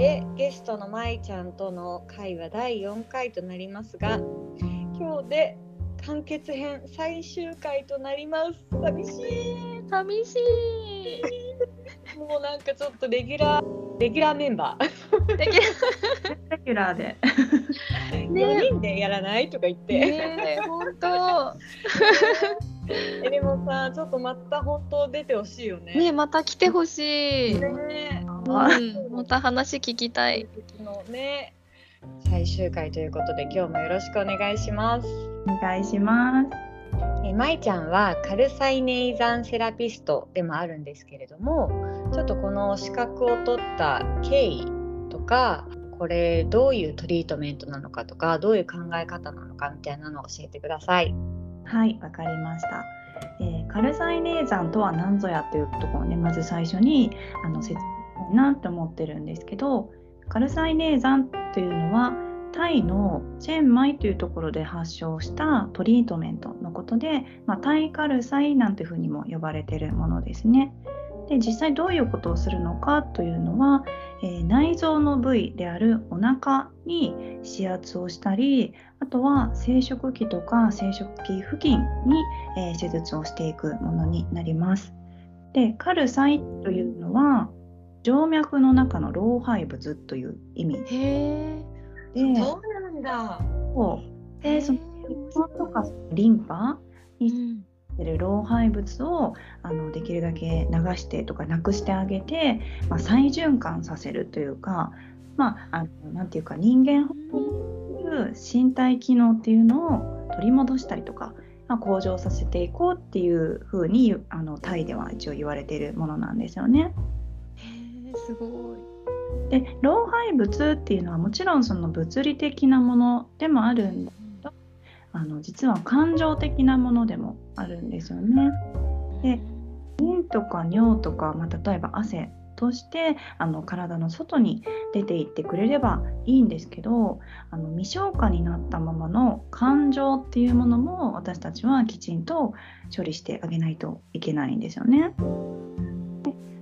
でゲストのまいちゃんとの会は第4回となりますが今日で完結編最終回となります。寂しい。寂しい。もうなんかちょっとレギュラーレギュラーメンバー。レギュラーで。4人でやらないとか言って。ね本当。えでもさちょっとまた本当出てほしいよね。ねまた来てほしい、ねうん、また話聞きたい。のね。最終回ということで今日もよろしくお願いします。お願いします。えまいちゃんはカルサイネイザンセラピストでもあるんですけれどもちょっとこの資格を取った経緯とかこれどういうトリートメントなのかとかどういう考え方なのかみたいなのを教えてください。はいわかりました。えー、カルサイネーザンとは何ぞやというところをねまず最初にあの説明したいなと思ってるんですけどカルサイネーザンというのはタイのチェンマイというところで発症したトリートメントのことで、まあ、タイカルサイなんていうふうにも呼ばれているものですね。で実際どういうことをするのかというのは、えー、内臓の部位であるお腹に指圧をしたりあとは生殖器とか生殖器付近に、えー、手術をしていくものになります。でカルサイというのは静脈の中の老廃物という意味。へでそうなんだ。そう。でその血管とかリンパにてる老廃物をあのできるだけ流してとかなくしてあげて、まあ、再循環させるというか、まあ、あのなんていうか人間いう身体機能っていうのを取り戻したりとか、まあ、向上させていこうっていうふうにあのタイでは一応言われているものなんですよね。へすごいで老廃物っていうのはもちろんその物理的なものでもあるんだあの実は感情的なものでもあるんですよね。で便とか尿とか、まあ、例えば汗としてあの体の外に出ていってくれればいいんですけどあの未消化になったままの感情っていうものも私たちはきちんと処理してあげないといけないんですよね。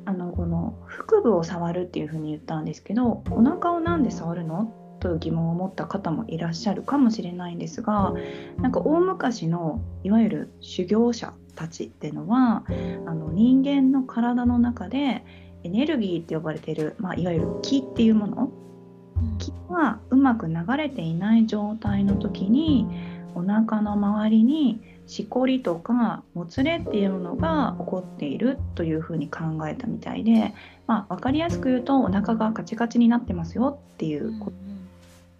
あのこの腹部を触るっていうふうに言ったんですけどお腹を何で触るの？という疑問を持った方もいらっしゃるかもしれないんですがなんか大昔のいわゆる修行者たちっていうのはあの人間の体の中でエネルギーって呼ばれてる、まあ、いわゆる気っていうもの？気がうまく流れていない状態の時にお腹の周りにしこりとかもつれっていうものが起こっているというふうに考えたみたいで、まあ、分かりやすく言うとお腹がカチカチになってますよっていうこと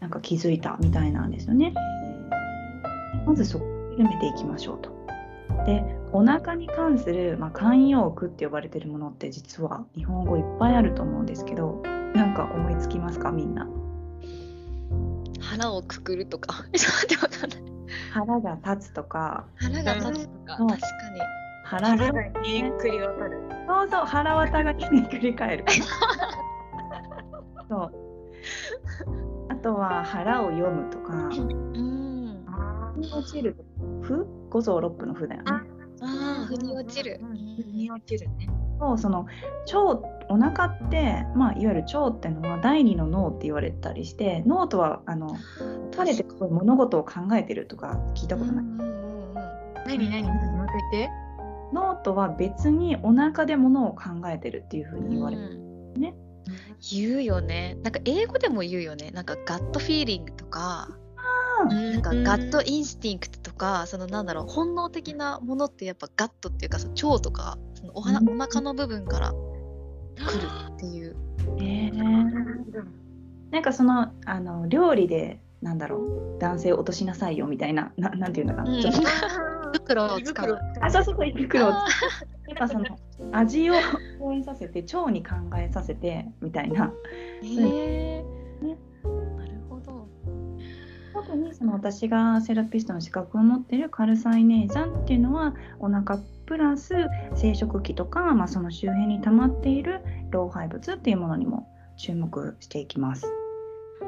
なんか気づいたみたいなんですよね。まずそこを緩めていきましょうと。でお腹に関する、まあ、慣用句って呼ばれてるものって実は日本語いっぱいあると思うんですけどなんか思いつきますかみんな？腹をくくるとか。ちょっとわかんない。腹が立つとか。腹が立つとか、確かに。腹がひっくり渡る。そうそう、腹渡がひっくり返る。そう。あとは腹を読むとか。うん。腑に落ちる。ふ五臓六腑の腑だよね。ああ、腑に落ちる。腑に落ちるね。そうその腸お腹って、まあ、いわゆる腸っていうのは第二の脳って言われたりして脳とはあの垂れて物事を考えてるとか聞いたことない。何何もう一回言って。脳とは別にお腹で物を考えてるっていうふうに言われる、ね。言うよね。なんか英語でも言うよね。なんかガットフィーリングとか。なんかガットインスティンクトとか、そのなんだろう本能的なものってやっぱガットっていうかその腸とかそのおは、お腹の部分から来るっていう。えー、なんかそのあの料理でなんだろう男性落としなさいよみたいなななんていうのかな、うん、袋を使う。あそうそうそう袋を。使うやっぱその味を応援させて腸に考えさせてみたいな。へえー、ねにその私がセラピストの資格を持っているカルサイネーザンっていうのはお腹プラス生殖器とか、まあ、その周辺に溜まっている老廃物っていうものにも注目していきます。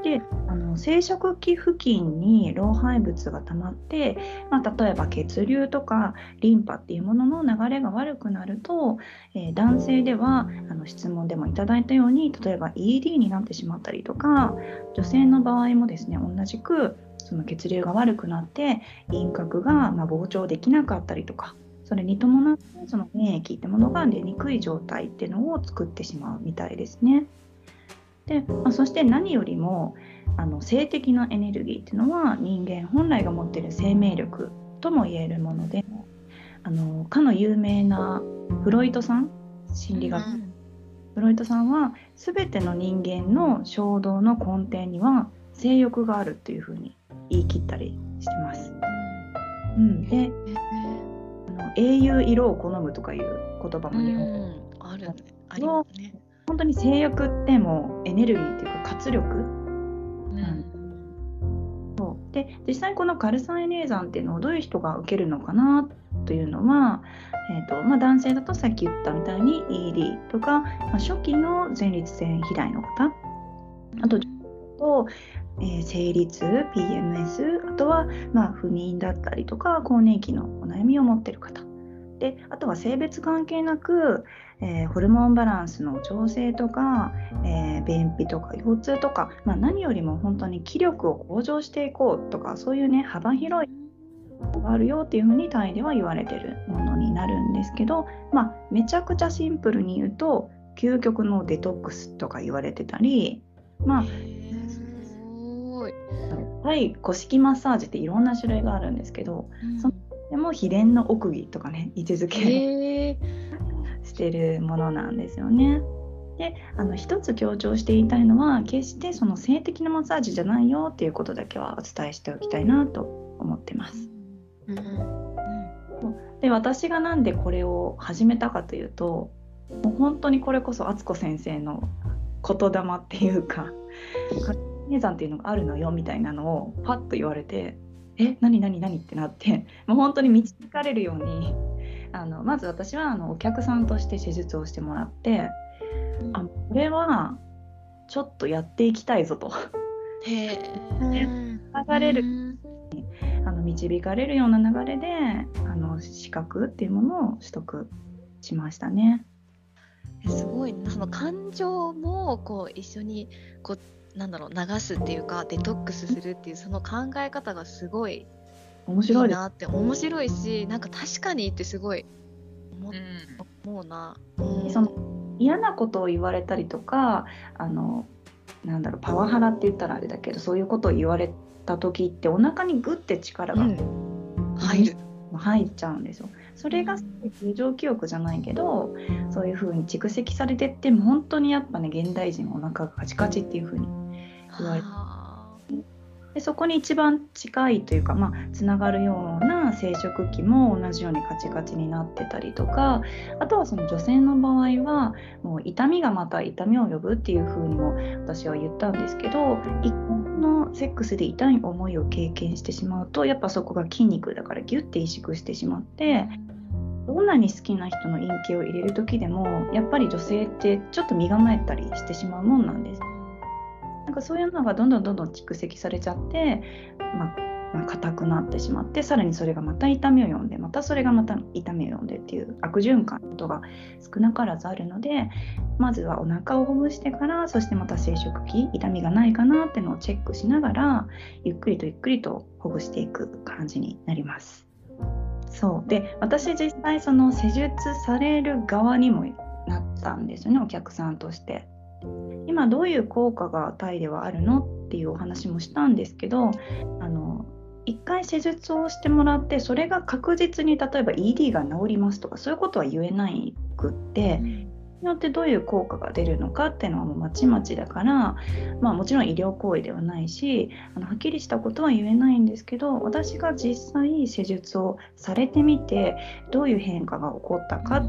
であの生殖器付近に老廃物が溜まって、まあ、例えば血流とかリンパっていうものの流れが悪くなると、えー、男性ではあの質問でもいただいたように例えば ED になってしまったりとか女性の場合もですね同じくその血流が悪くなって輪郭がま膨張できなかったりとかそれに伴ってその免疫ってものが出にくい状態っていうのを作ってしまうみたいですね。で、まあ、そして何よりもあの性的なエネルギーっていうのは人間本来が持っている生命力とも言えるものであのかの有名なフロイトさん心理学、うん、フロイトさんは全ての人間の衝動の根底には性欲があるっていうふうに言い切ったりしてます。うん、であの英雄色を好むとかいう言葉も日本語、うん、あるね。ありますね。本当に性欲ってもエネルギーっていうか活力、うん、そう。で実際このカルサンエネーザンっていうのをどういう人が受けるのかなというのは、えーとまあ、男性だとさっき言ったみたいに ED とか、まあ、初期の前立腺肥大の方。あとと、えー、生理痛 PMS あとは、まあ、不妊だったりとか更年期のお悩みを持っている方。であとは性別関係なく、えー、ホルモンバランスの調整とか、えー、便秘とか腰痛とか、まあ、何よりも本当に気力を向上していこうとかそういうね幅広いがあるよっていうふうにタイでは言われてるものになるんですけど、まあ、めちゃくちゃシンプルに言うと究極のデトックスとか言われてたりまあはい。古式マッサージっていろんな種類があるんですけど、うん、そのでも秘伝の奥義とかね位置づけしてるものなんですよね。であの一つ強調して言いたいのは決してその性的なマッサージじゃないよっていうことだけはお伝えしておきたいなと思ってます。うん、で私がなんでこれを始めたかというともう本当にこれこそ敦子先生の言霊っていうか「姉さんっていうのがあるのよ」みたいなのをパッと言われてえ何何何ってなってもう本当に導かれるようにあのまず私はあのお客さんとして施術をしてもらって、あこれはちょっとやっていきたいぞと。へ流れる、あの導かれるような流れであの資格っていうものを取得しましたね。すごいその感情もこう一緒にこうなんだろう流すっていうかデトックスするっていうその考え方がすごい面白い。なって面白いしなんか確かにってすごい思,、思うな、うん、その嫌なことを言われたりとかあのなんだろうパワハラって言ったらあれだけどそういうことを言われた時ってお腹にグッて力が入る、入っちゃうんですよ。それが通常記憶じゃないけどそういう風に蓄積されてっても本当にやっぱね現代人お腹がカチカチっていう風に言われでそこに一番近いというか、まあ、つながるような生殖器も同じようにカチカチになってたりとかあとはその女性の場合はもう痛みがまた痛みを呼ぶっていう風にも私は言ったんですけど一本のセックスで痛い思いを経験してしまうとやっぱそこが筋肉だからギュッて萎縮してしまってどんなに好きな人の陰茎を入れる時でもやっぱり女性ってちょっと身構えたりしてしまうもんなんです。なんかそういうのがどんどんどんどん蓄積されちゃって、まあ、まあ、硬くなってしまってさらにそれがまた痛みを呼んでまたそれがまた痛みを呼んでっていう悪循環とが少なからずあるのでまずはお腹をほぐしてからそしてまた生殖器痛みがないかなっていうのをチェックしながらゆっくりとゆっくりとほぐしていく感じになります。そうで私実際その施術される側にもなったんですよねお客さんとして。今どういう効果がタイではあるのっていうお話もしたんですけどあの1回施術をしてもらってそれが確実に例えば ED が治りますとかそういうことは言えないくって、うん、によってどういう効果が出るのかっていうのはもうまちまちだから、まあ、もちろん医療行為ではないしあのはっきりしたことは言えないんですけど私が実際施術をされてみてどういう変化が起こったか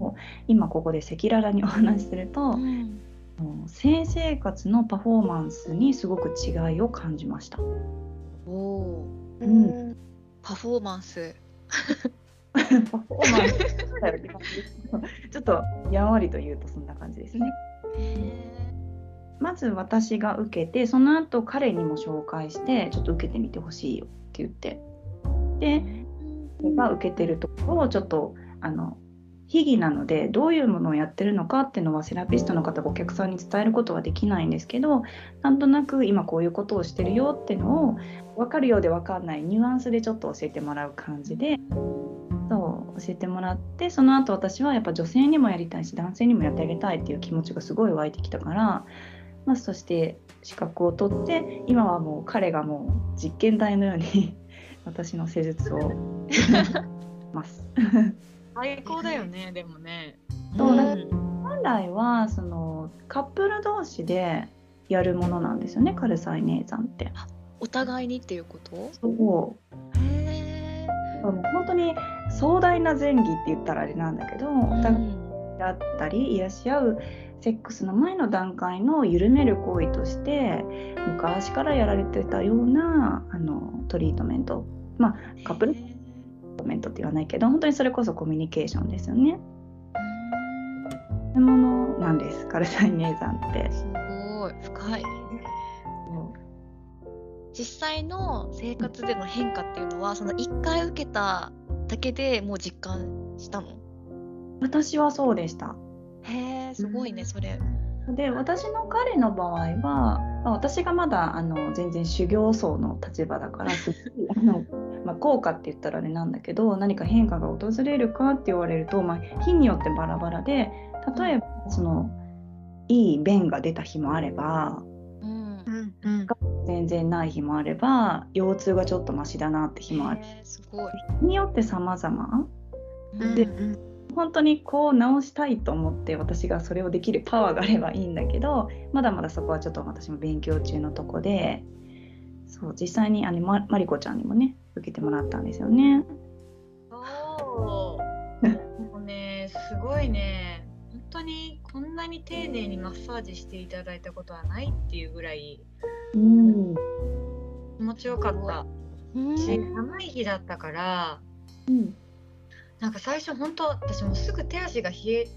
を今ここで赤裸々にお話しすると、うん性生活のパフォーマンスにすごく違いを感じました。おお、うん、パフォーマンス。パフォーマンスちょっとやんわりと言うとそんな感じですね。まず私が受けてその後彼にも紹介してちょっと受けてみてほしいよって言ってで彼が受けてるところをちょっとあの秘技なのでどういうものをやってるのかっていうのはセラピストの方がお客さんに伝えることはできないんですけどなんとなく今こういうことをしてるよっていうのを分かるようで分かんないニュアンスでちょっと教えてもらう感じでそう教えてもらってその後私はやっぱ女性にもやりたいし男性にもやってあげたいっていう気持ちがすごい湧いてきたからまあ、そして資格を取って今はもう彼がもう実験台のように 私の施術をます。最高だよねでもね。そうだ本来はそのカップル同士でやるものなんですよねカルサイネーザンって。お互いにっていうこと？そうへえ。もう本当に壮大な前儀って言ったらあれなんだけど、お互いだったり癒し合うセックスの前の段階の緩める行為として昔からやられてたようなあのトリートメントまあカップルトリートメントって言わないけど本当にそれこそコミュニケーションですよね。そういうものなんですカルサイネーザンって。すごい深い。実際の生活での変化っていうのはその1回受けただけでもう実感したの？私はそうでした。へえすごいねそれ。で私の彼の場合は、まあ、私がまだあの全然修行僧の立場だからすっごいあの、まあ、効果って言ったらあれなんだけど何か変化が訪れるかって言われると、まあ、日によってバラバラで例えばそのいい便が出た日もあればうん。うん全然ない日もあれば腰痛がちょっとマシだなって日もあるへーすごい。日によって様々うんで本当にこう直したいと思って私がそれをできるパワーがあればいいんだけどまだまだそこはちょっと私も勉強中のとこでそう実際にあのまマリコちゃんにもね受けてもらったんですよね。そう。もうねすごいね。本当にこんなに丁寧にマッサージしていただいたことはないっていうぐらい。うん気持ちよかった。うん。し寒い日だったからうん。なんか最初本当私もうすぐ手足が冷え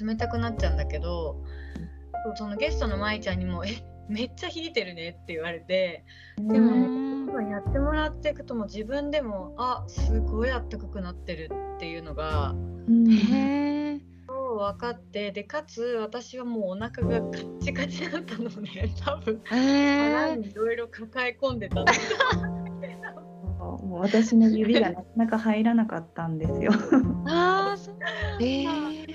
冷たくなっちゃうんだけどそのゲストの舞ちゃんにも「えめっちゃ冷えてるね」って言われてでもうんやってもらっていくともう自分でもあすごいあったかくなってるっていうのがうんへえ。そう分かってでかつ私はもうお腹がカッチカチだったのね 多分え。にいろいろ抱え込んでたんだもう私の指がなかなか入らなかったんですよ。ああそうなんだ。へえ。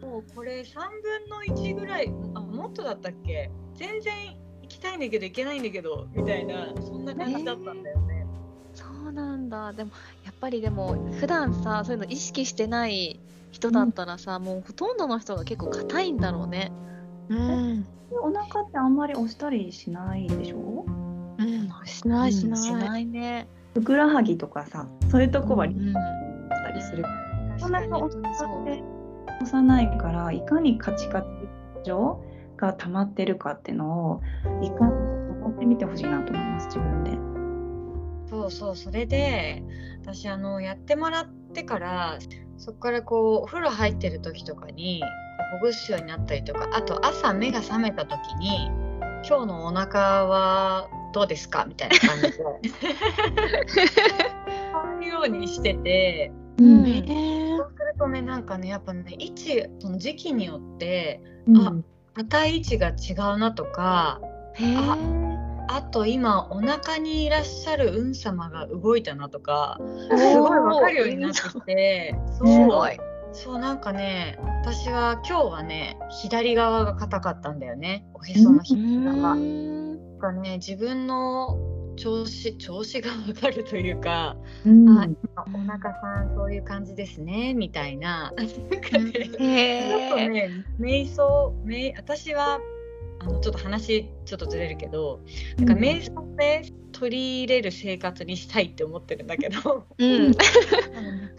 もうこれ3分の1ぐらいあもっとだったっけ？全然行きたいんだけど行けないんだけどみたいなそんな感じだったんだよね。そうなんだ。でもやっぱりでも普段さそういうの意識してない人だったらさ、もうほとんどの人が結構硬いんだろうね。うん。お腹ってあんまり押したりしないでしょ？うん。しないしない。しないね。ふくらはぎとかさそういうとこはリうん。したりする。そんな確かにに押本当にそうして押さないからいかにカチカチ状が溜まってるかっていうのをいかに思ってみてほしいなと思います自分で。そうそうそれで私あのやってもらってからそこからこうお風呂入ってる時とかにほぐすようになったりとかあと朝目が覚めた時に「今日のお腹はどうですか?」みたいな感じでそういうようにしててうん。そうするとねなんかねやっぱね位置その時期によってうん硬い位置が違うなとかえ。へえ。あと今お腹にいらっしゃる運様が動いたなとかすごい分かるようになってきてそうすごいそうなんかね私は今日はね左側が硬かったんだよねおへその左側。なんかね自分の調子調子が分かるというか、うん。あ今お腹さんそういう感じですねみたいな。なんかねへちょっとえ。ね、瞑想、瞑私はあのちょっと話ちょっとずれるけど、なんか瞑想で取り入れる生活にしたいって思ってるんだけど、うん。な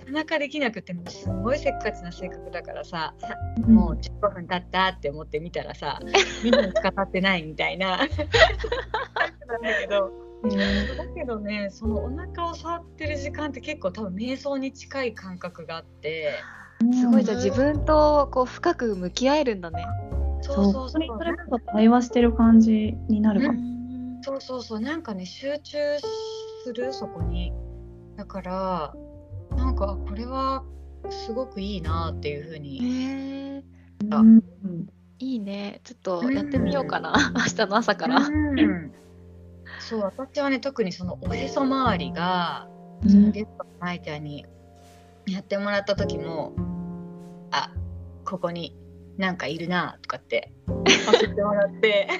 かなかできなくてもすごいせっかちな性格だからさ、さうん。もう15分経ったって思って見たらさ、2分しか経ってないみたいな。なんだけど。だけどね、そのお腹を触ってる時間って結構多分瞑想に近い感覚があって、すごいじゃあ自分とこう深く向き合えるんだね。そうそうそう。それこそ対話してる感じになるかも。そうそうそう。なんかね、集中する、そこに。だから、なんか、これはすごくいいなっていうふうに。へえあうんいいね。ちょっとやってみようかな。明日の朝から。うんそう、私はね、特にそのおへそ周りが、うんそのゲストの舞ちゃんにやってもらった時も、あここになんかいるなとかって教えてもらって。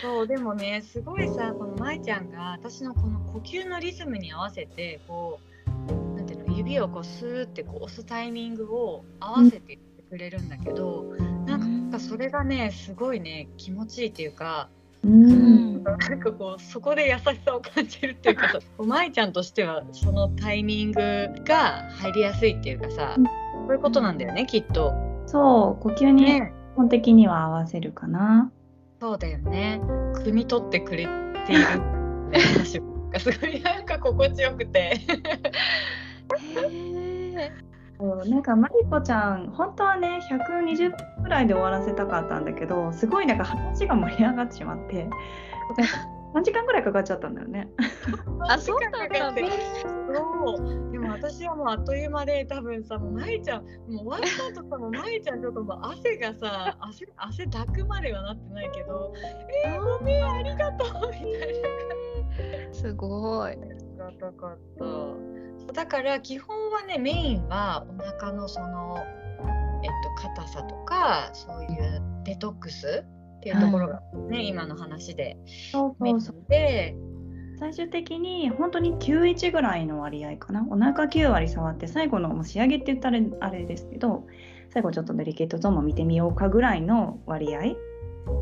そうでもねすごいさこの舞ちゃんが私のこの呼吸のリズムに合わせてこうなんていうの指をこうスーってこう押すタイミングを合わせて言ってくれるんだけど、なんかそれがねすごいね気持ちいいっていうか、うんなんかこうそこで優しさを感じるっていうかさ 舞ちゃんとしてはそのタイミングが入りやすいっていうかさ、うんそういうことなんだよねきっと。そう呼吸にね基本的には合わせるかな。そうだよね。汲み取ってくれている、ね、私がすごいなんか心地よくて。へえそうなんかマリコちゃん本当はね120分ぐらいで終わらせたかったんだけどすごいなんか話が盛り上がってしまって 3時間ぐらいかかっちゃったんだよね。あそうだったんだ。そう。でも私はもうあっという間で多分さもうまいちゃんもう終わった後さもうまいちゃんちょっともう汗がさ汗汗だくまではなってないけどえー、ごめんありがとうみたいなすごい。ありがたかっただから基本はねメインはお腹のそのえっと硬さとかそういうデトックスっていうところがね、今の話でそうメインそう。そうで。最終的に本当に91ぐらいの割合かな。お腹9割触って最後のもう仕上げって言ったらあれですけど最後ちょっとデリケートゾーンも見てみようかぐらいの割合。う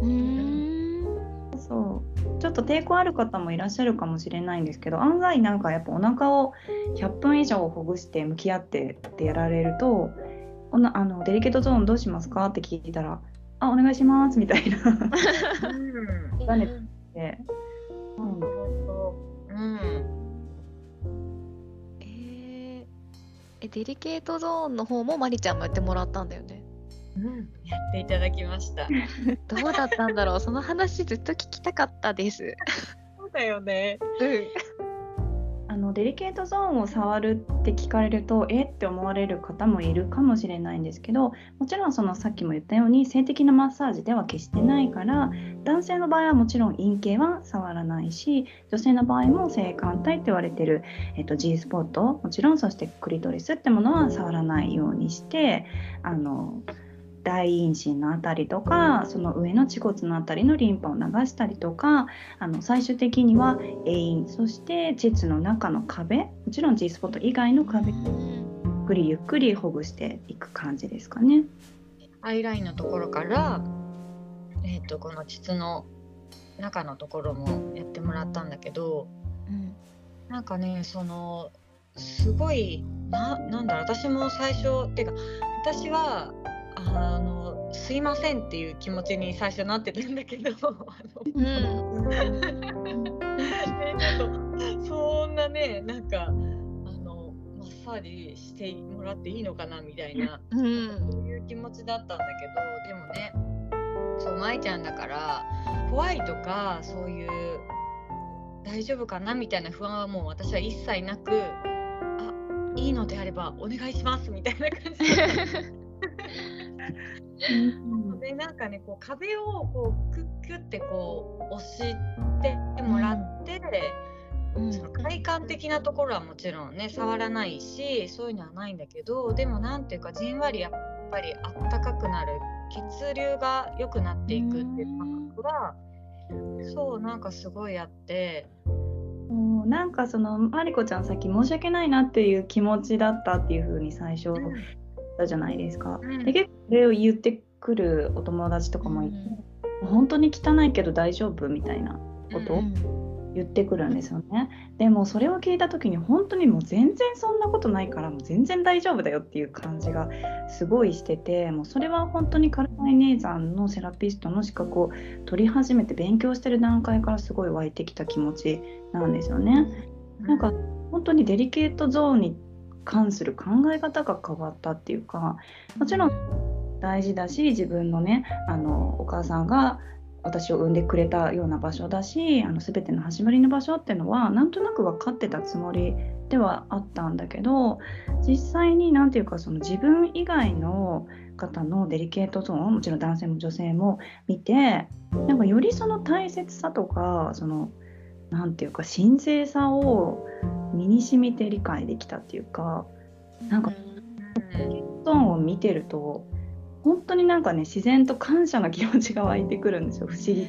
ーん。そうちょっと抵抗ある方もいらっしゃるかもしれないんですけど案外なんかやっぱお腹を100分以上ほぐして向き合ってってやられるとおなあのデリケートゾーンどうしますかって聞いたら「あお願いします」みたいな。うん。うん。えデリケートゾーンの方もマリちゃんもやってもらったんだよね。うん、やっていただきました。どうだったんだろうその話ずっと聞きたかったです。そうだよね。うん。あのデリケートゾーンを触るって聞かれるとえって思われる方もいるかもしれないんですけどもちろんそのさっきも言ったように性的なマッサージでは決してないから男性の場合はもちろん陰茎は触らないし女性の場合も性感帯って言われてる、えっと、G スポットもちろんそしてクリトリスってものは触らないようにしてあの大陰唇のあたりとかその上の恥骨のあたりのリンパを流したりとかあの最終的には栄陰そして膣の中の壁もちろん G スポット以外の壁ゆっくりゆっくりほぐしていく感じですかね。アイラインのところから、えっ、とこの膣の中のところもやってもらったんだけど、うん。なんかねそのすごいななんだろう私も最初っていうか私はあのすいませんっていう気持ちに最初なってたんだけどうんねちょっとそんなねなんかあのマッサージしてもらっていいのかなみたいなうんそういう気持ちだったんだけどでもねそう舞ちゃんだから怖いとかそういう大丈夫かなみたいな不安はもう私は一切なくあいいのであればお願いしますみたいな感じで。でなんかねこう壁をこうクッキュってこう押してもらって、うん。その快感的なところはもちろんね触らないしそういうのはないんだけどでもなんていうかじんわりやっぱりあったかくなる血流が良くなっていくっていう感覚はそうなんかすごいあって。もうなんかそのマリコちゃんさっき申し訳ないなっていう気持ちだったっていう風に最初言ったじゃないですか。うんで結構それを言ってくるお友達とかもいて、本当に汚いけど大丈夫みたいなことを言ってくるんですよね。でもそれを聞いた時に本当にもう全然そんなことないからもう全然大丈夫だよっていう感じがすごいしててもうそれは本当にカルマイネーザンのセラピストの資格を取り始めて勉強してる段階からすごい湧いてきた気持ちなんですよね。なんか本当にデリケートゾーンに関する考え方が変わったっていうかもちろん大事だし自分のねあのお母さんが私を産んでくれたような場所だしあの全ての始まりの場所っていうのはなんとなく分かってたつもりではあったんだけど実際に何て言うかその自分以外の方のデリケートゾーンもちろん男性も女性も見てなんかよりその大切さとかその何て言うか神聖さを身に染みて理解できたっていうかなんかゾーンを見てると本当になんかね自然と感謝の気持ちが湧いてくるんですよ不思議。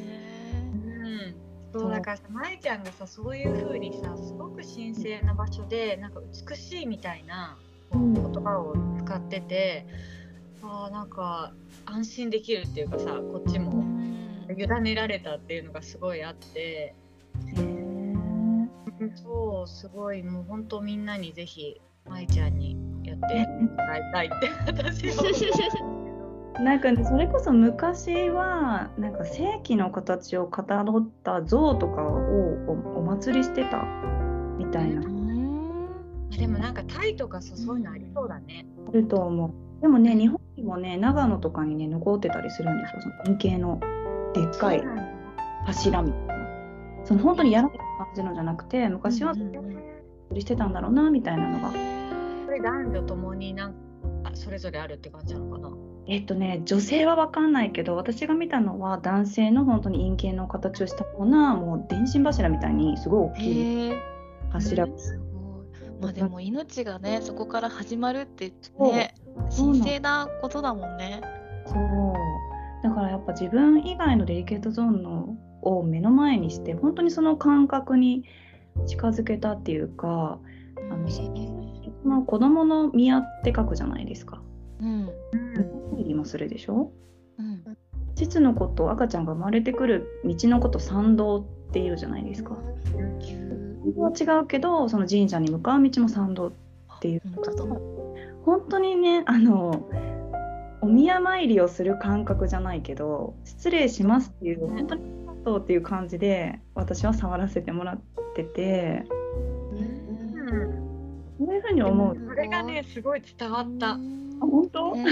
そうだからさ舞ちゃんがさそういう風にさすごく神聖な場所でなんか美しいみたいな言葉を使ってて、うん、あなんか安心できるっていうかさこっちも委ねられたっていうのがすごいあって。そうすごいもう本当みんなにぜひ舞ちゃんにやってもらいたいって私は なんかねそれこそ昔はなんか正規の形をかたどった像とかをお祭りしてたみたいな。でもなんかタイとかそういうのありそうだね。あると思う。でもね日本にもね長野とかにね残ってたりするんですよその円形のでっかい柱みたいな。その本当にやられた感じのじゃなくて昔はしてたんだろうなみたいなのが。これ男女ともになんそれぞれあるって感じなのかな？えっとね女性は分かんないけど私が見たのは男性の本当に陰茎の形をしたようなもう電信柱みたいにすごい大きい柱。まあでも命がねそこから始まるってね神聖なことだもんね。そう。だからやっぱ自分以外のデリケートゾーンのを目の前にして本当にその感覚に近づけたっていうかあの、その子供の宮って書くじゃないですか。うん。りもするでしょ？うん。膣のこと赤ちゃんが生まれてくる道のこと参道っていうじゃないですか。は違うけどその神社に向かう道も参道っていう本当にねあのお宮参りをする感覚じゃないけど失礼しますっていう本当にそうっていう感じで私は触らせてもらってて。そういうふうに思う。それがねすごい伝わった。あ本当？うん。な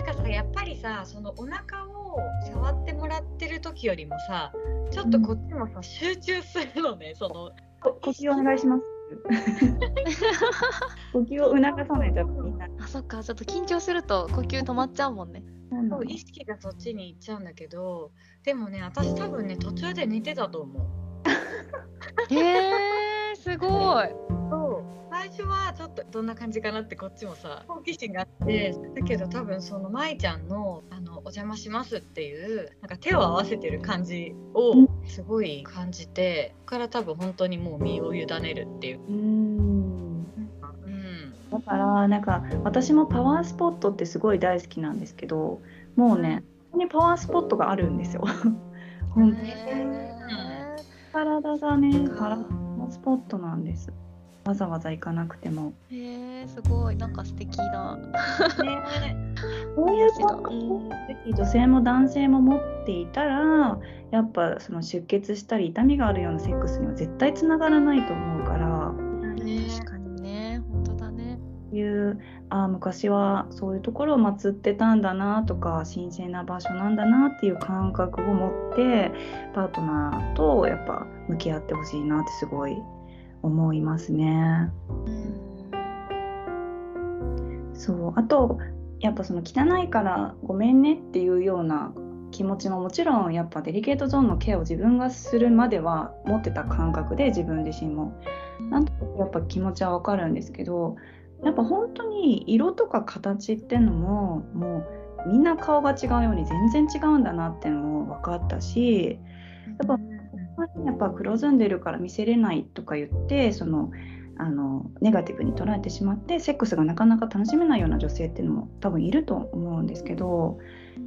んかさやっぱりさそのお腹を触ってもらってる時よりもさちょっとこっちもさ、集中するのねその呼吸お願いします。呼吸を促さないとみんな。あそっかちょっと緊張すると呼吸止まっちゃうもんね。そう意識がそっちに行っちゃうんだけどでもね私多分ね途中で寝てたと思う。へ えー、すごい。そう最初はちょっとどんな感じかなってこっちもさ好奇心があってだけど多分その舞ちゃんのあの「お邪魔します」っていうなんか手を合わせてる感じをすごい感じてそこから多分本当にもう身を委ねるっていう。うんだからなんか私もパワースポットってすごい大好きなんですけどもうね本当にパワースポットがあるんですよ。本当に体がね体のスポットなんです。わざわざ行かなくても。へえすごいなんか素敵だ。ね、そういうこと女性も男性も持っていたらやっぱその出血したり痛みがあるようなセックスには絶対つながらないと思うから。ね、確かに。いうあ昔はそういうところを祀ってたんだなとか神聖な場所なんだなっていう感覚を持ってパートナーとやっぱ向き合ってほしいなってすごい思いますね。そうあとやっぱその汚いからごめんねっていうような気持ちももちろんやっぱデリケートゾーンのケアを自分がするまでは持ってた感覚で自分自身もなんとなくやっぱ気持ちはわかるんですけどやっぱ本当に色とか形っていうのももうみんな顔が違うように全然違うんだなっていうのも分かったしやっぱやっぱ黒ずんでるから見せれないとか言ってそのあのネガティブに捉えてしまってセックスがなかなか楽しめないような女性っていうのも多分いると思うんですけど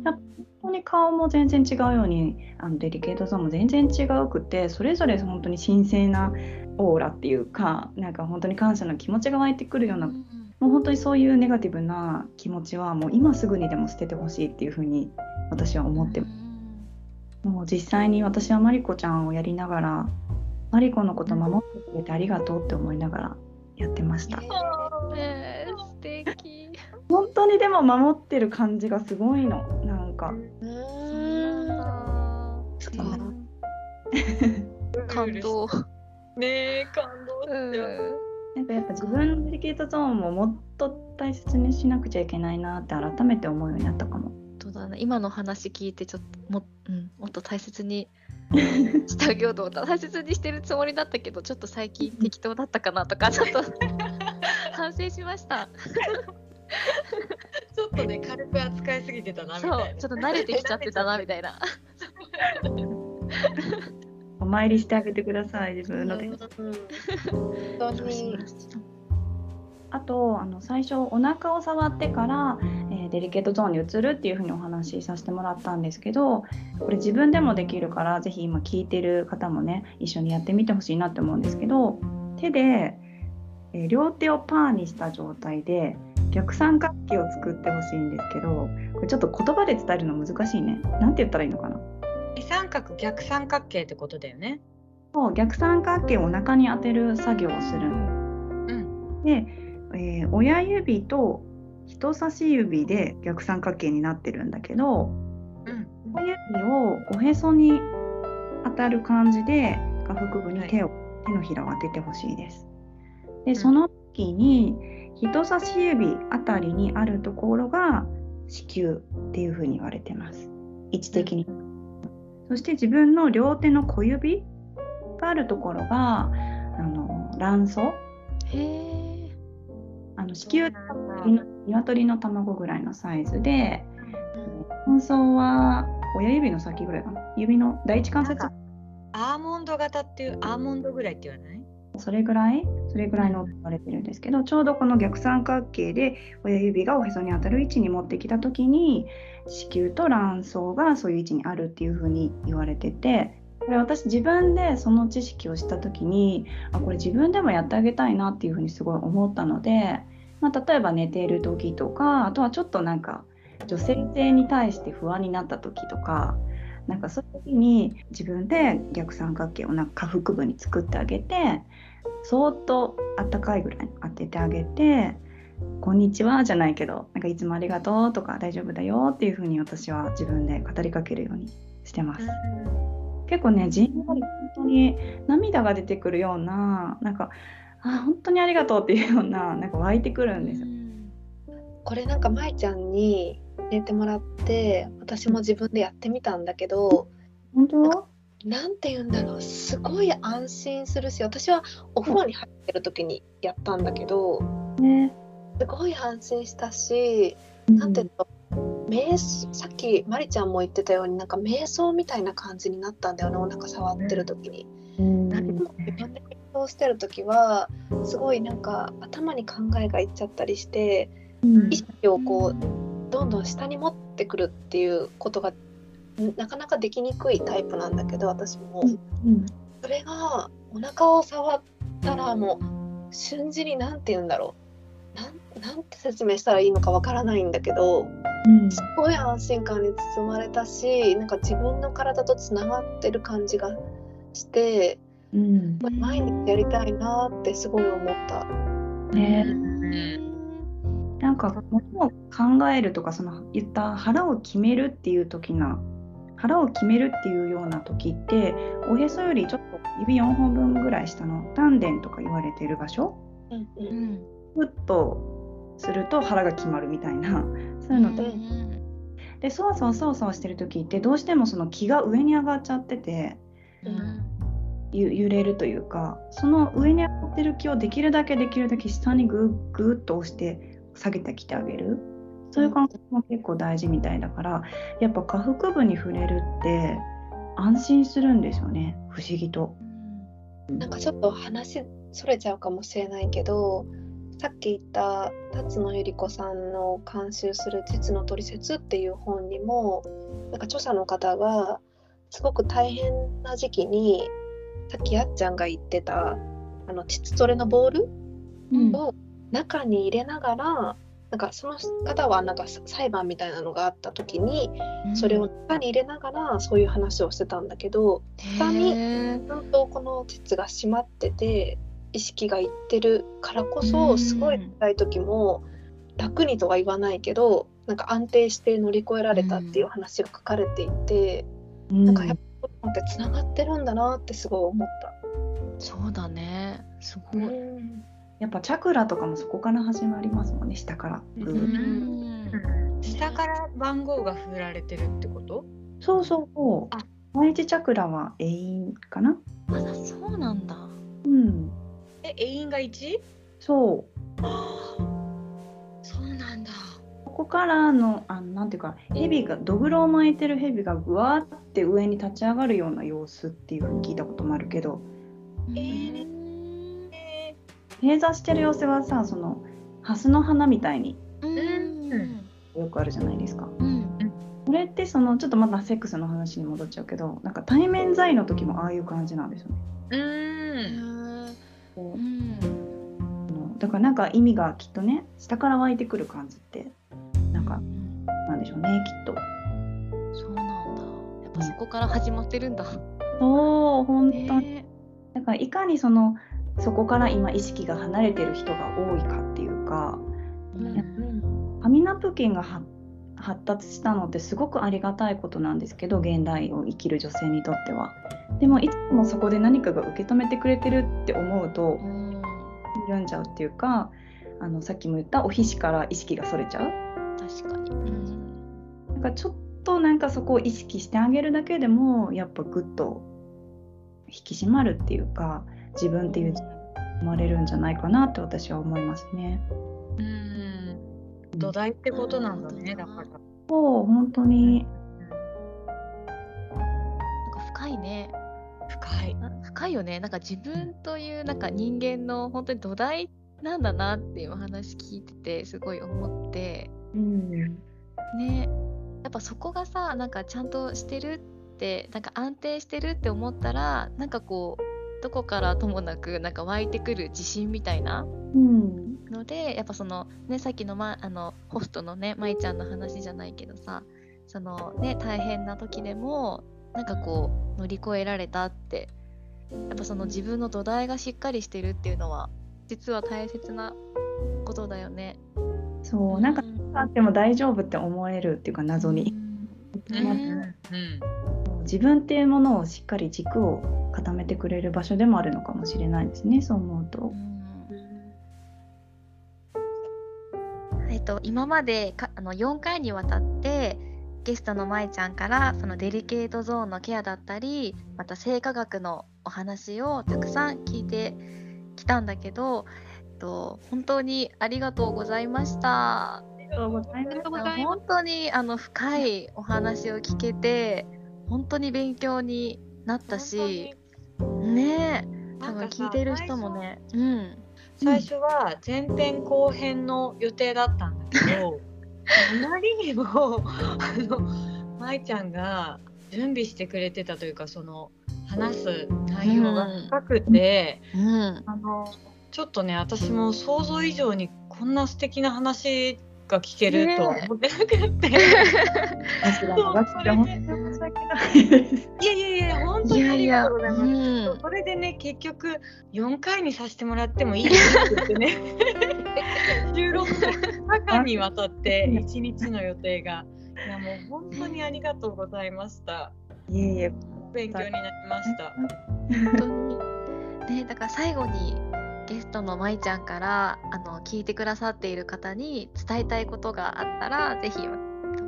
やっぱ本当に顔も全然違うようにあのデリケートゾーンも全然違うくてそれぞれ本当に神聖なオーラっていうかなんか本当に感謝の気持ちが湧いてくるような、もう本当にそういうネガティブな気持ちはもう今すぐにでも捨ててほしいっていうふうに私は思ってます。もう実際に私はマリコちゃんをやりながらマリコのこと守ってくれてありがとうって思いながらやってました。えー、素敵。本当にでも守ってる感じがすごいのなんか。感動。ねえ感動しちゃう。なんかやっぱ自分のデリケートゾーンももっと大切にしなくちゃいけないなって改めて思うようになったかも。そうだね、今の話聞いてちょっとも,、うん、もっと大切に してあげようと思った大切にしてるつもりだったけどちょっと最近適当だったかなとかちょっと反省しました。ちょっとね軽く扱いすぎてたなみたいな。そうちょっと慣れてきちゃってたなみたいな。お参りしてあげてください自分の手。本当にあとあの最初お腹を触ってから、えーデリケートゾーンに移るっていうふうにお話しさせてもらったんですけどこれ自分でもできるからぜひ今聞いてる方もね一緒にやってみてほしいなって思うんですけど手で、えー両手をパーにした状態で逆三角形を作ってほしいんですけどこれちょっと言葉で伝えるの難しいね。なんて言ったらいいのかな？三角逆三角形ってことだよね。そう逆三角形をお腹に当てる作業をするの。うん。で、えー親指と人差し指で逆三角形になってるんだけどうん。親指をおへそに当たる感じで下腹部に手を、手のひらを当ててほしいです。でその時に人差し指あたりにあるところが子宮っていうふうに言われてます位置的に。そして自分の両手の小指があるところがあの卵巣。あの子宮鶏の卵ぐらいのサイズで卵巣は親指の先ぐらいかな指の第一関節アーモンド型っていうアーモンドぐらいって言わない？それぐらい？それぐらいの言われてるんですけどちょうどこの逆三角形で親指がおへそに当たる位置に持ってきた時に子宮と卵巣がそういう位置にあるっていうふうに言われててこれ私自分でその知識をした時にあこれ自分でもやってあげたいなっていうふうにすごい思ったので、まあ、例えば寝ている時とかあとはちょっとなんか女性性に対して不安になった時とかなんかそういう時に自分で逆三角形をなんか下腹部に作ってあげてそーっとあったかいぐらいに当ててあげて「こんにちは」じゃないけどなんかいつもありがとうとか大丈夫だよっていう風に私は自分で語りかけるようにしてます。結構ねじんわり本当に涙が出てくるようななんかあ本当にありがとうっていうようななんか湧いてくるんですよ。これなんか舞ちゃんに入れてもらって私も自分でやってみたんだけど本当？なんて言うんだろうすごい安心するし私はお風呂に入ってる時にやったんだけどね。すごい安心したしなんて言うんだろう瞑想さっきまりちゃんも言ってたようになんか瞑想みたいな感じになったんだよねお腹触ってる時に。うん。自分で瞑想してる時はすごいなんか頭に考えがいっちゃったりしてうん。意識をこうどんどん下に持ってくるっていうことがんなかなかできにくいタイプなんだけど私も。うん。それがお腹を触ったらもう瞬時に何て言うんだろうなんなんて説明したらいいのかわからないんだけどうん。すごい安心感に包まれたしなんか自分の体とつながってる感じがしてうん。毎日やりたいなってすごい思った。ね。うん。なんか物を考えるとかその言った腹を決めるっていう時な腹を決めるっていうような時っておへそよりちょっと指4本分ぐらい下の丹田とか言われてる場所？うんううんんふっとすると腹が決まるみたいな。そういうのって、でそわそわそわそわしてる時ってどうしてもその気が上に上がっちゃっててゆ揺れるというかその上に上がってる気をできるだけできるだけ下にグーグーっと押して下げてきてあげる。そういう感覚も結構大事みたいだからやっぱ下腹部に触れるって安心するんですよね。不思議と。なんかちょっと話それちゃうかもしれないけどさっき言った辰野ゆり子さんの監修する「実のトリセツ」っていう本にもなんか著者の方がすごく大変な時期にさっきやっちゃんが言ってたあの膣トレのボールうん。を中に入れながらなんかその方はなんか裁判みたいなのがあった時にそれを中に入れながらそういう話をしてたんだけど下にへちゃんとこの膣が締まってて意識がいってるからこうん。そすごい辛い時も楽にとは言わないけどなんか安定して乗り越えられたっていう話が書かれていて、うん、なんかやっぱってつながってるんだなってすごい思った。そうだね。すごい、うん、やっぱチャクラとかもそこから始まりますもんね下から。うん、下から番号が振られてるってこと？そうそうあ。第一チャクラは永遠かな。あそうなんだ。うん。え永遠が 1? そう。そうなんだ。ここからのあのなんていうか蛇がドグロを巻いてる蛇がぐわって上に立ち上がるような様子っていうふうに聞いたこともあるけど。えー、閉鎖してる様子はさそのハスの花みたいに、うん、よくあるじゃないですか。うんこれってそのちょっとまたセックスの話に戻っちゃうけどなんか対面在の時もああいう感じなんですよね。うんだからなんか意味がきっとね下から湧いてくる感じってなんかなんでしょうねきっと。そうなんだ。やっぱそこから始まってるんだ。そう本当に、だからいかにそのそこから今意識が離れてる人が多いかっていうか、うん、紙ナプキンが発達したのってすごくありがたいことなんですけど現代を生きる女性にとっては。でもいつもそこで何かが受け止めてくれてるって思うと読んじゃうっていうかあのさっきも言ったお皮脂から意識がそれちゃう。確かに、うん、なんかちょっとなんかそこを意識してあげるだけでもやっぱぐっと引き締まるっていうか自分っていう生まれるんじゃないかなって私は思いますね。うん土台ってことなんだね、だから。そう本当に。なんか深いね。深い。深いよね。なんか自分というなんか人間の本当に土台なんだなっていう話聞いててすごい思って。うん、ねやっぱそこがさなんかちゃんとしてるってなんか安定してるって思ったらなんかこうどこからともなくなんか湧いてくる自信みたいなので、うん、やっぱそのねさっきの,、ま、あのホストのね舞ちゃんの話じゃないけどさそのね大変な時でもなんかこう乗り越えられたってやっぱその自分の土台がしっかりしてるっていうのは実は大切なことだよね。そうなんかあっても大丈夫って思えるっていうか謎に。うん、うん。うん自分っていうものをしっかり軸を固めてくれる場所でもあるのかもしれないですねそう思うと。えっと、今までかあの4回にわたってゲストの舞ちゃんからそのデリケートゾーンのケアだったりまた生化学のお話をたくさん聞いてきたんだけど、えっと、本当にありがとうございました。ありがとうございます。本当にあの深いお話を聞けて本当に勉強になったしね多分聞いてる人もねうん。最初は前編後編の予定だったんだけど、あまりにもあの舞ちゃんが準備してくれてたというかその話す内容が深くて、うん。うん、あのちょっとね私も想像以上にこんな素敵な話が聞けるとは思ってなくて。いやいやいや、本当にありがとうございます。いやいやそれでね、結局4回にさせてもらってもいいですってね、収録2日にわたって1日の予定が。いや、もう本当にありがとうございました。いえいえ、勉強になりました。本当に。ね、だから最後にゲストのまいちゃんからあの聞いてくださっている方に伝えたいことがあったらぜひ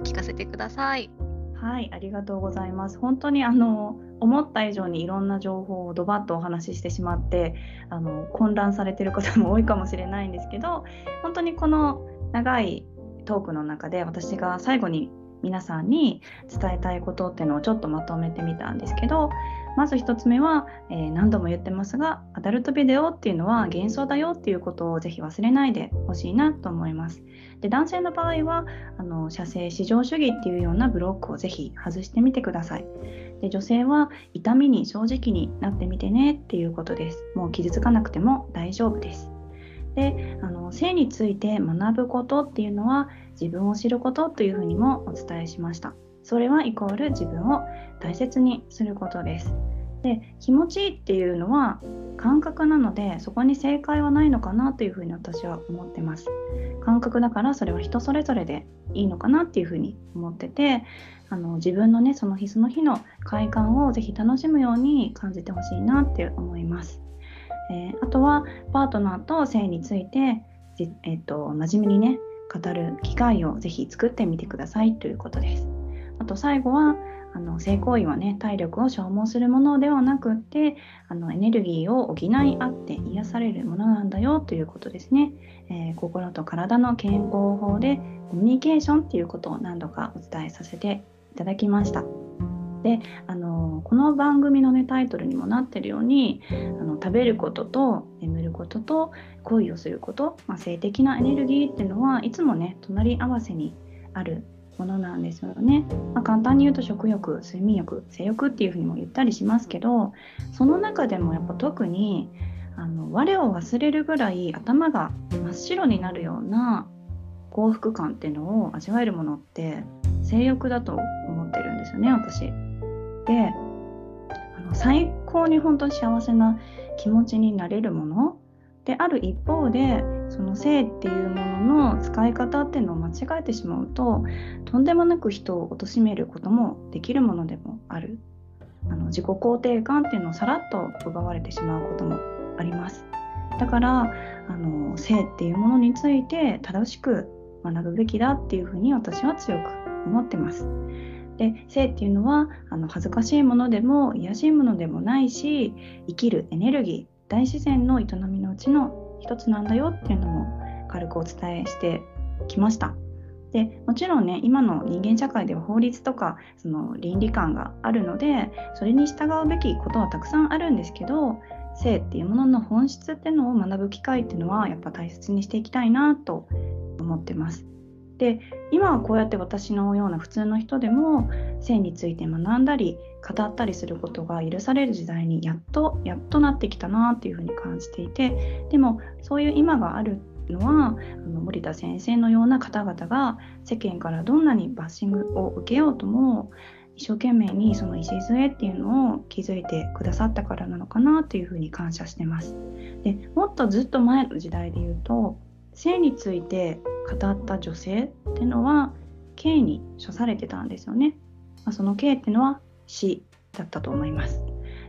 聞かせてください。はい、ありがとうございます。本当にあの思った以上にいろんな情報をドバッとお話ししてしまってあの混乱されてる方も 多いかもしれないんですけど本当にこの長いトークの中で私が最後に皆さんに伝えたいことっていうのをちょっとまとめてみたんですけどまず1つ目は、えー、何度も言ってますがアダルトビデオっていうのは幻想だよっていうことをぜひ忘れないでほしいなと思います。で男性の場合はあの射精至上主義っていうようなブロックをぜひ外してみてください。で女性は痛みに正直になってみてねっていうことです。もう傷つかなくても大丈夫です。であの性について学ぶことっていうのは自分を知ることというふうにもお伝えしました。それはイコール自分を大切にすることです。で気持ちいいっていうのは感覚なのでそこに正解はないのかなというふうに私は思ってます。感覚だからそれは人それぞれでいいのかなっていうふうに思っててあの自分のねその日その日の快感をぜひ楽しむように感じてほしいなって思います、えー、あとはパートナーと性についてえーと、と真面目にね語る機会をぜひ作ってみてくださいということです。あと最後はあの性行為はね体力を消耗するものではなくってあのエネルギーを補い合って癒されるものなんだよということですね、えー、心と体の健康法でコミュニケーションっていうことを何度かお伝えさせていただきました。であのこの番組の、ね、タイトルにもなってるようにあの食べることと眠ることと恋をすること、まあ、性的なエネルギーっていうのはいつもね隣り合わせにあるものなんですよね。まあ、簡単に言うと食欲睡眠欲性欲っていうふうにも言ったりしますけどその中でもやっぱ特にあの我を忘れるぐらい頭が真っ白になるような幸福感っていうのを味わえるものって性欲だと思ってるんですよね私。であの最高に本当に幸せな気持ちになれるものである一方でその性っていうものの使い方っていうのを間違えてしまうととんでもなく人を貶めることもできるものでもある。あの自己肯定感っていうのをさらっと奪われてしまうこともあります。だからあの性っていうものについて正しく学ぶべきだっていうふうに私は強く思ってます。で性っていうのはあの恥ずかしいものでも癒しいものでもないし生きるエネルギー大自然の営みのうちの一つなんだよっていうのも軽くお伝えしてきました。でもちろんね今の人間社会では法律とかその倫理観があるのでそれに従うべきことはたくさんあるんですけど性っていうものの本質っていうのを学ぶ機会っていうのはやっぱ大切にしていきたいなと思ってます。で今はこうやって私のような普通の人でも性について学んだり語ったりすることが許される時代にやっとやっとなってきたなっていうふうに感じていてでもそういう今があるのはあの森田先生のような方々が世間からどんなにバッシングを受けようとも一生懸命にその礎っていうのを築いてくださったからなのかなというふうに感謝してます。でもっとずっと前の時代で言うと性について語った女性っていうのは刑に処されてたんですよね。まあ、その刑っていうのは死だったと思います。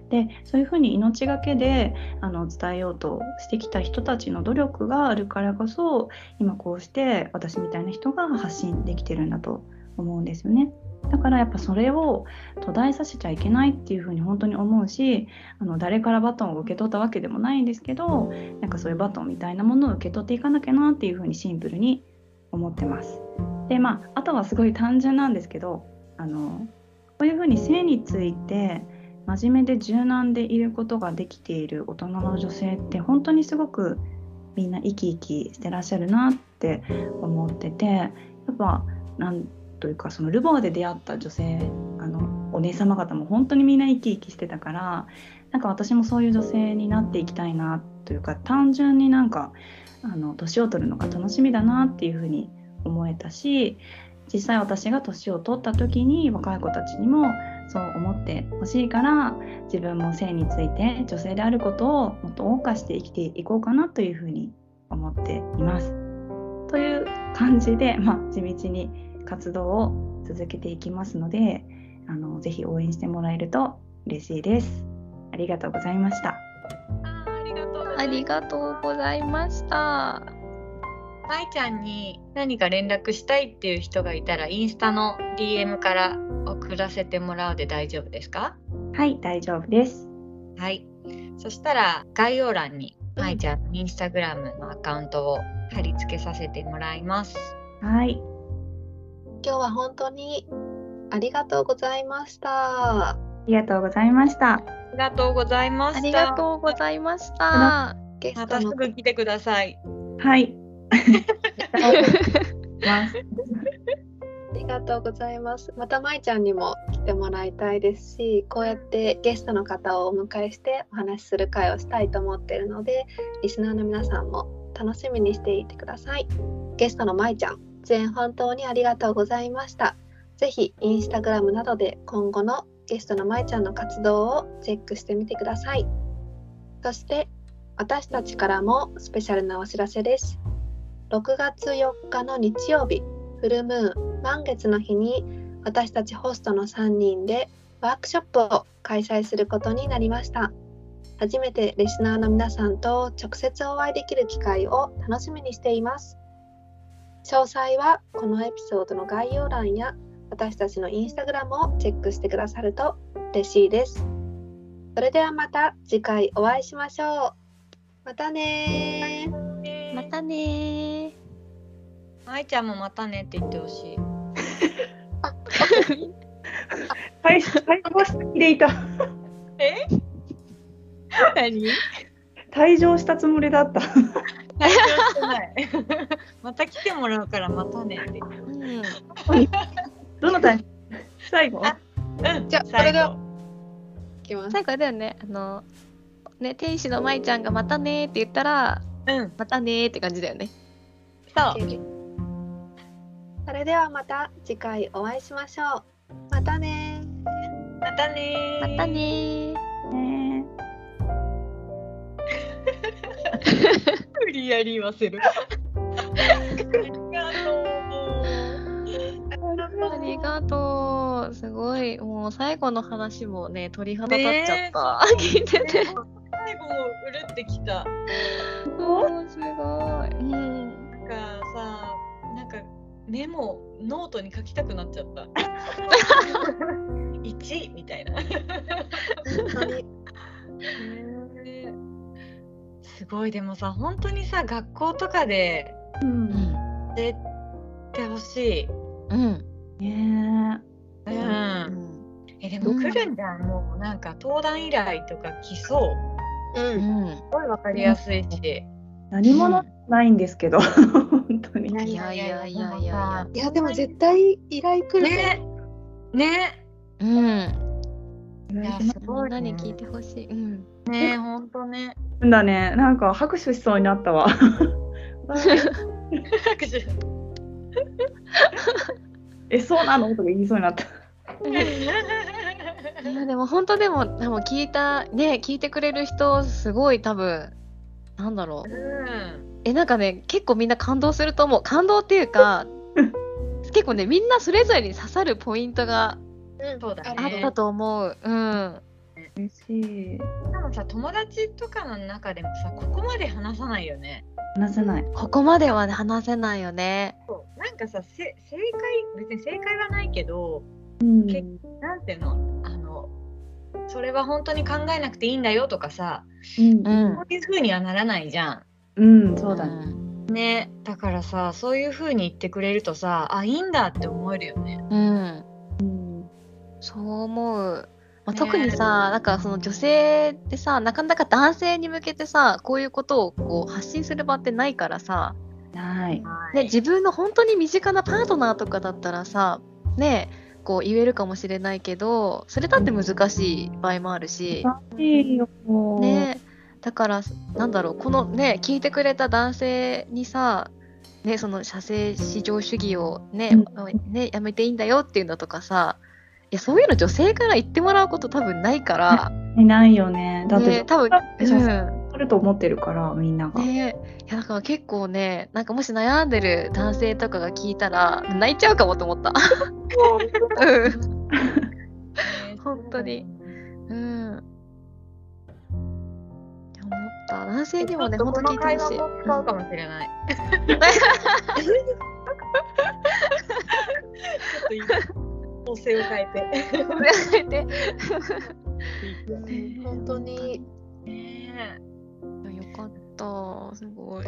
でそういうふうに命がけであの伝えようとしてきた人たちの努力があるからこそ今こうして私みたいな人が発信できてるんだと思うんですよね。だからやっぱそれを途絶えさせちゃいけないっていうふうに本当に思うしあの誰からバトンを受け取ったわけでもないんですけどなんかそういうバトンみたいなものを受け取っていかなきゃなっていうふうにシンプルに思ってます。でまああとはすごい単純なんですけどあのこういうふうに性について真面目で柔軟でいることができている大人の女性って本当にすごくみんな生き生きしてらっしゃるなって思っててやっぱなんというかそのルボアで出会った女性あのお姉様方も本当にみんな生き生きしてたからなんか私もそういう女性になっていきたいなというか単純になんかあの年を取るのが楽しみだなっていうふうに思えたし実際私が年を取った時に若い子たちにもそう思ってほしいから自分も性について女性であることをもっと謳歌して生きていこうかなというふうに思っています。という感じで、まあ、地道に活動を続けていきますのであのぜひ応援してもらえると嬉しいです。ありがとうございました。ありがとうございました。まいちゃんに何か連絡したいっていう人がいたらインスタの DM から送らせてもらうで大丈夫ですか？はい大丈夫ですはいそしたら概要欄にまいちゃんのインスタグラムのアカウントを貼り付けさせてもらいますはい今日は本当にありがとうございました。ありがとうございました。ありがとうございました。ありがとうございました。またすぐ来てください。はい。ありがとうございます。またまいちゃんにも来てもらいたいですし、こうやってゲストの方をお迎えしてお話しする会をしたいと思っているので、リスナーの皆さんも楽しみにしていてください。ゲストのまいちゃん、出演本当にありがとうございました。ぜひインスタグラムなどで今後のゲストのまいちゃんの活動をチェックしてみてください。そして私たちからもスペシャルなお知らせです。6月4日の日曜日、フルムーン満月の日に私たちホストの3人でワークショップを開催することになりました。初めてリスナーの皆さんと直接お会いできる機会を楽しみにしています。詳細はこのエピソードの概要欄や私たちのインスタグラムをチェックしてくださると嬉しいです。それではまた次回お会いしましょう。またねー。またねー。まいちゃんもまたねって言ってほしい。最最後は先でいた。え何退場したつもりだった。また来てもらうからまたねって。うん。どのタイミング最後？あうんじゃあ最後それではいきます。最後だよね、あの、ね、天使の舞ちゃんがまたねーって言ったら、うん、またねーって感じだよね。そう。それではまた次回お会いしましょう。またねー。またねーまたねー。ね無理やり言わせる。ありがとう。ありがとう。すごい。もう最後の話もね、鳥肌立っちゃった。聞いてて。最後もうるってきた。おー、すごい。うん。なんかさ、なんかメモノートに書きたくなっちゃった。一みたいな。ごいでもさ本当にさ学校とかでうん出てほしい。うん。ねう。うんん。えでも来るんじゃん、もうなんか登壇依頼とか来そう。うん。うん。すごいわかりやすいし。何者もないんですけど、本当に。いやいやいやいやいや。いやでも絶対依頼来るねねうん。いやすごいねみんなに聞いてほしい。うん。ね本当ね。だね。なんか拍手しそうになったわ。拍 手 え、そうなの？とか言いそうになった。いやでも本当でもでも聞いたね聞いてくれる人すごい多分なんだろううんえなんかね結構みんな感動すると思う感動っていうか結構ねみんなそれぞれに刺さるポイントがうんそうだねあったと思う。うん。嬉しい。でもさ友達とかの中でもさここまで話さないよね。話せない。ここまではね話せないよね。そうなんかさせ正解別に正解はないけどうんけなんていうの？あのそれは本当に考えなくていいんだよとかさうんうんそういう風にはならないじゃん。うん、そうだね。ん。ねだからさそういう風に言ってくれるとさあいいんだって思えるよね。うん。うんそう思う。まあ、ね特にさ、なんかその女性ってさ、なかなか男性に向けてさ、こういうことをこう発信する場ってないからさ、ない。ね、自分の本当に身近なパートナーとかだったらさ、ね、こう言えるかもしれないけど、それだって難しい場合もあるし、いいよ。ね、だから、なんだろう、このね、聞いてくれた男性にさ、ね、その射精至上主義をね、ね、やめていいんだよっていうのとかさ、いや、そういうの女性から言ってもらうこと多分ないから、い ないよね。だって、ね、多分、ん。撮ると思ってるから、みんなが。ねいやだから結構ね、なんかもし悩んでる男性とかが聞いたら、泣いちゃうかもと思った。うん。本当に。うん。思った。男性にもね、本当聞いてほしい。話も使うかもしれない。ちょっといい構成を変えて。本当にねよかった。すごい。